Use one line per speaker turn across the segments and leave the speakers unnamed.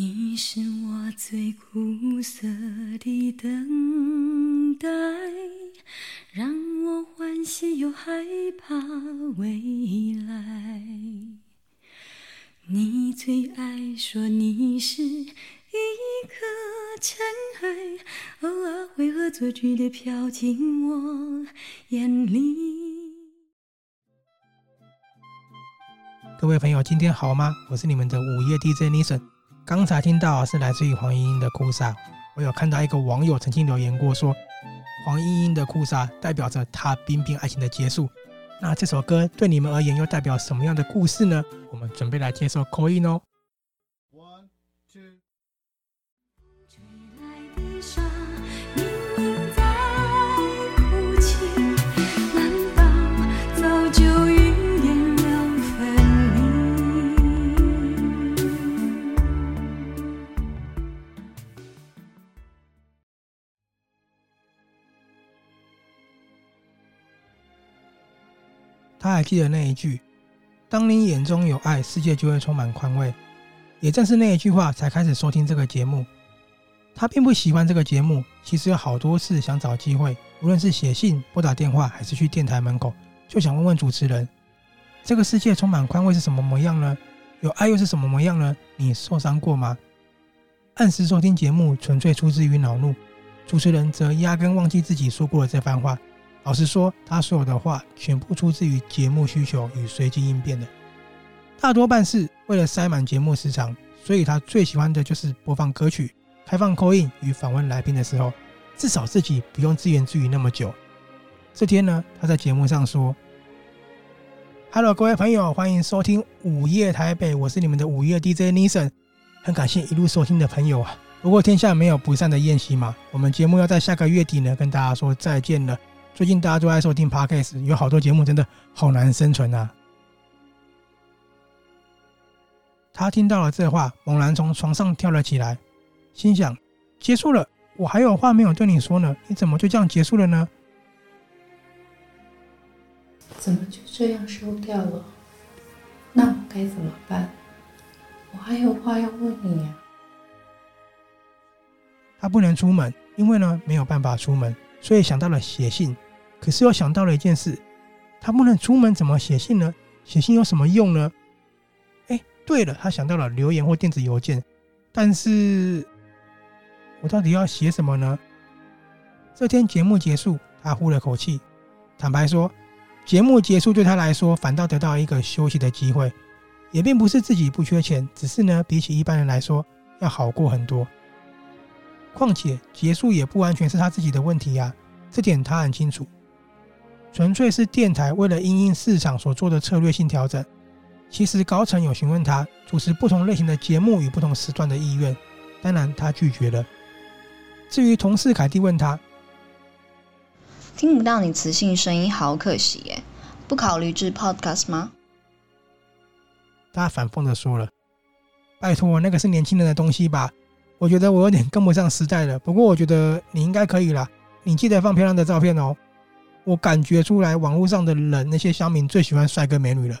你是我最苦涩的等待，让我欢喜又害怕未来。你最爱说你是一颗尘埃，偶尔会恶作剧的飘进我眼里。
各位朋友，今天好吗？我是你们的午夜 DJ Nissan。刚才听到是来自于黄莺莺的《哭砂》，我有看到一个网友曾经留言过说，黄莺莺的《哭砂》代表着他冰冰爱情的结束。那这首歌对你们而言又代表什么样的故事呢？我们准备来接受 call in 哦。他还记得那一句：“当你眼中有爱，世界就会充满宽慰。”也正是那一句话，才开始收听这个节目。他并不喜欢这个节目，其实有好多次想找机会，无论是写信、拨打电话，还是去电台门口，就想问问主持人：“这个世界充满宽慰是什么模样呢？有爱又是什么模样呢？你受伤过吗？”按时收听节目，纯粹出自于恼怒，主持人则压根忘记自己说过的这番话。老实说，他所有的话全部出自于节目需求与随机应变的，大多半是为了塞满节目时长。所以他最喜欢的就是播放歌曲、开放 call in 与访问来宾的时候，至少自己不用自言自语那么久。这天呢，他在节目上说：“Hello，各位朋友，欢迎收听午夜台北，我是你们的午夜 DJ Nissan，很感谢一路收听的朋友啊。不过天下没有不散的宴席嘛，我们节目要在下个月底呢跟大家说再见了。”最近大家都爱收听 Podcast，有好多节目真的好难生存啊！他听到了这话，猛然从床上跳了起来，心想：结束了，我还有话没有对你说呢，你怎么就这样结束了呢？
怎么就这样收掉了？那我该怎么办？我还有话要问你呀。
他不能出门，因为呢没有办法出门，所以想到了写信。可是又想到了一件事，他不能出门，怎么写信呢？写信有什么用呢？哎，对了，他想到了留言或电子邮件，但是我到底要写什么呢？这天节目结束，他呼了口气，坦白说，节目结束对他来说反倒得到一个休息的机会，也并不是自己不缺钱，只是呢，比起一般人来说要好过很多。况且结束也不完全是他自己的问题呀，这点他很清楚。纯粹是电台为了因应市场所做的策略性调整。其实高层有询问他主持不同类型的节目与不同时段的意愿，当然他拒绝了。至于同事凯蒂问他，
听不到你磁性声音，好可惜耶，不考虑制 Podcast 吗？
他反讽的说了：“拜托，那个是年轻人的东西吧？我觉得我有点跟不上时代了。不过我觉得你应该可以啦，你记得放漂亮的照片哦。”我感觉出来，网络上的人那些乡民最喜欢帅哥美女了。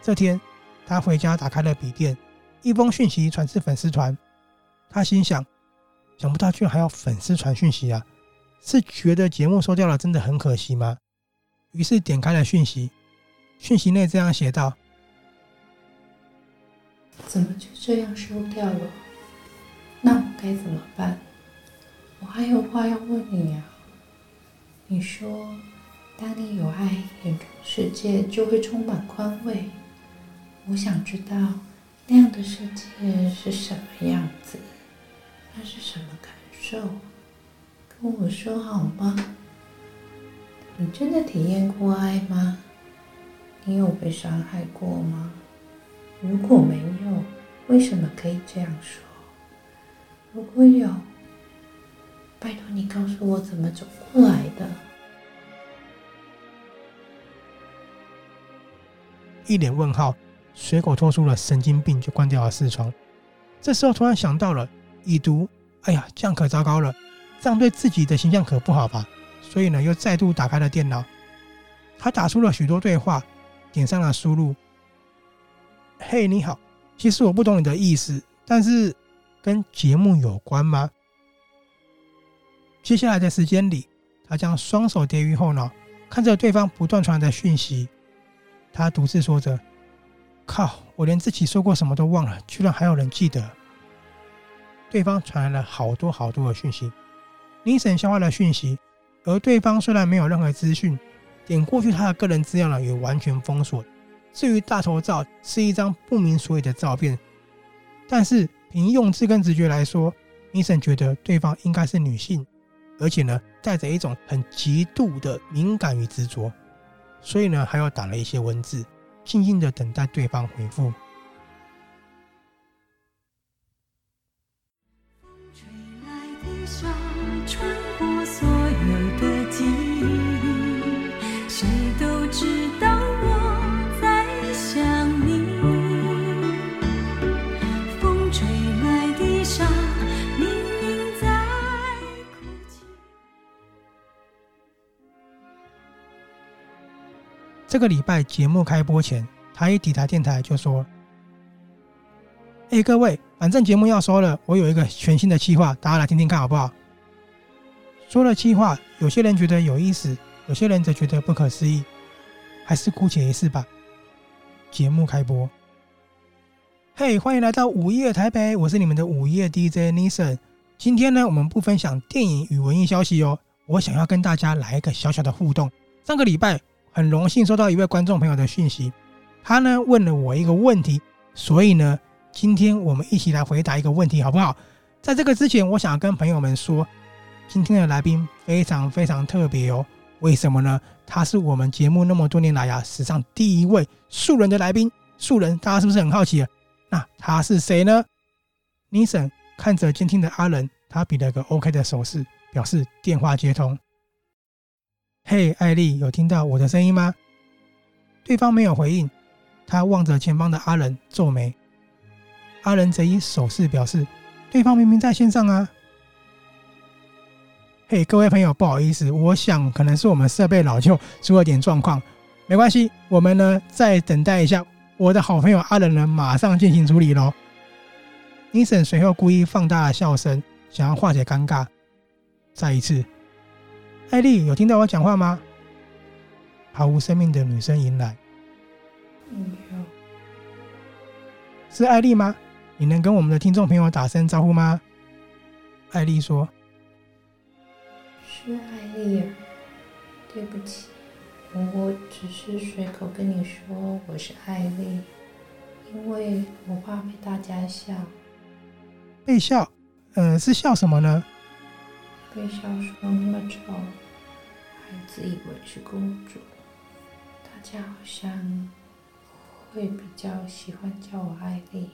这天，他回家打开了笔电，一封讯息传至粉丝团。他心想：想不到居然还要粉丝传讯息啊！是觉得节目收掉了真的很可惜吗？于是点开了讯息，讯息内这样写道：“
怎么就这样收掉了？那我该怎么办？我还有话要问你呀。”你说，当你有爱，眼中世界就会充满宽慰。我想知道那样的世界是什么样子，那是什么感受？跟我说好吗？你真的体验过爱吗？你有被伤害过吗？如果没有，为什么可以这样说？如果有，拜托你告诉我怎么走过来的。
一脸问号，随口说出了神经病，就关掉了视窗。这时候突然想到了已读，哎呀，这样可糟糕了，这样对自己的形象可不好吧？所以呢，又再度打开了电脑。他打出了许多对话，点上了输入。嘿，你好，其实我不懂你的意思，但是跟节目有关吗？接下来的时间里，他将双手叠于后脑，看着对方不断传来的讯息，他独自说着：“靠，我连自己说过什么都忘了，居然还有人记得。”对方传来了好多好多的讯息，尼森消化了讯息，而对方虽然没有任何资讯，点过去他的个人资料呢也完全封锁。至于大头照是一张不明所以的照片，但是凭用字跟直觉来说，尼森觉得对方应该是女性，而且呢带着一种很极度的敏感与执着，所以呢还要打了一些文字，静静的等待对方回复吹来的沙穿过所。这个礼拜节目开播前，他一抵达电台就说：“哎，各位，反正节目要收了，我有一个全新的企划，大家来听听看好不好？”说了企划，有些人觉得有意思，有些人则觉得不可思议，还是姑且一试吧。节目开播，嘿，欢迎来到午夜台北，我是你们的午夜 DJ Nissan。今天呢，我们不分享电影与文艺消息哦，我想要跟大家来一个小小的互动。上个礼拜。很荣幸收到一位观众朋友的讯息，他呢问了我一个问题，所以呢，今天我们一起来回答一个问题，好不好？在这个之前，我想跟朋友们说，今天的来宾非常非常特别哦。为什么呢？他是我们节目那么多年来啊，史上第一位素人的来宾。素人，大家是不是很好奇啊？那他是谁呢？尼森看着监听的阿仁，他比了个 OK 的手势，表示电话接通。嘿，艾丽，有听到我的声音吗？对方没有回应，他望着前方的阿仁，皱眉。阿仁则以手势表示，对方明明在线上啊。嘿，各位朋友，不好意思，我想可能是我们设备老旧，出了点状况，没关系，我们呢再等待一下，我的好朋友阿仁呢马上进行处理喽。尼森随后故意放大了笑声，想要化解尴尬，再一次。艾丽，有听到我讲话吗？毫无生命的女声迎
来。
是艾丽吗？你能跟我们的听众朋友打声招呼吗？艾丽说：“
是艾丽啊，对不起，我只是随口跟你说我是艾丽，因为我怕被大家笑。”
被笑？呃，是笑什么呢？
被笑说那么丑，还自以为是公主，大家好像会比较喜欢叫我艾丽。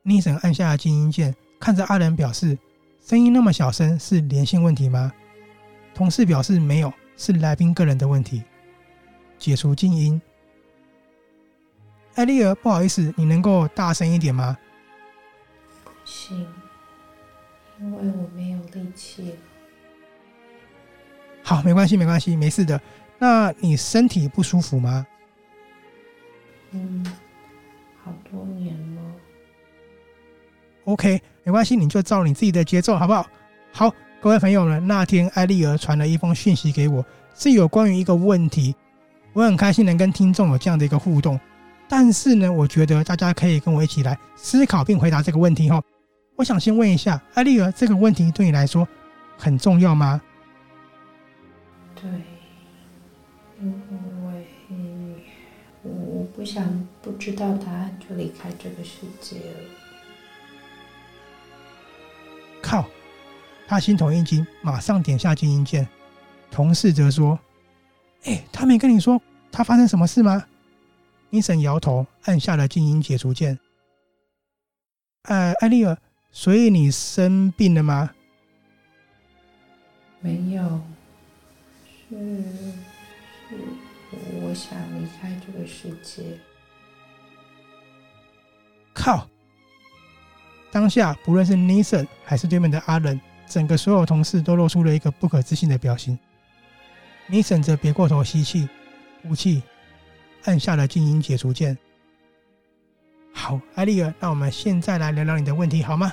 尼神按下了静音键，看着阿仁表示：“声音那么小声，是连线问题吗？”同事表示：“没有，是来宾个人的问题。”解除静音。艾丽儿，不好意思，你能够大声一点吗？
不行。因为我没有力气。
好，没关系，没关系，没事的。那你身体不舒服吗？
嗯，好多年了。
OK，没关系，你就照你自己的节奏，好不好？好，各位朋友们，那天艾丽儿传了一封讯息给我，是有关于一个问题。我很开心能跟听众有这样的一个互动，但是呢，我觉得大家可以跟我一起来思考并回答这个问题哈。我想先问一下艾丽儿，这个问题对你来说很重要吗？
对，因为我不想不知道答案就离开这个世界了。
靠！他心头一惊，马上点下静音键。同事则说：“哎，他没跟你说他发生什么事吗？”尼森摇头，按下了静音解除键。呃，艾丽儿。所以你生病了吗？
没有，是是，我想离开这个世界。
靠！当下不论是尼森还是对面的阿仁，整个所有同事都露出了一个不可置信的表情。尼森则别过头吸气、呼气，按下了静音解除键。好，艾丽尔，那我们现在来聊聊你的问题好吗？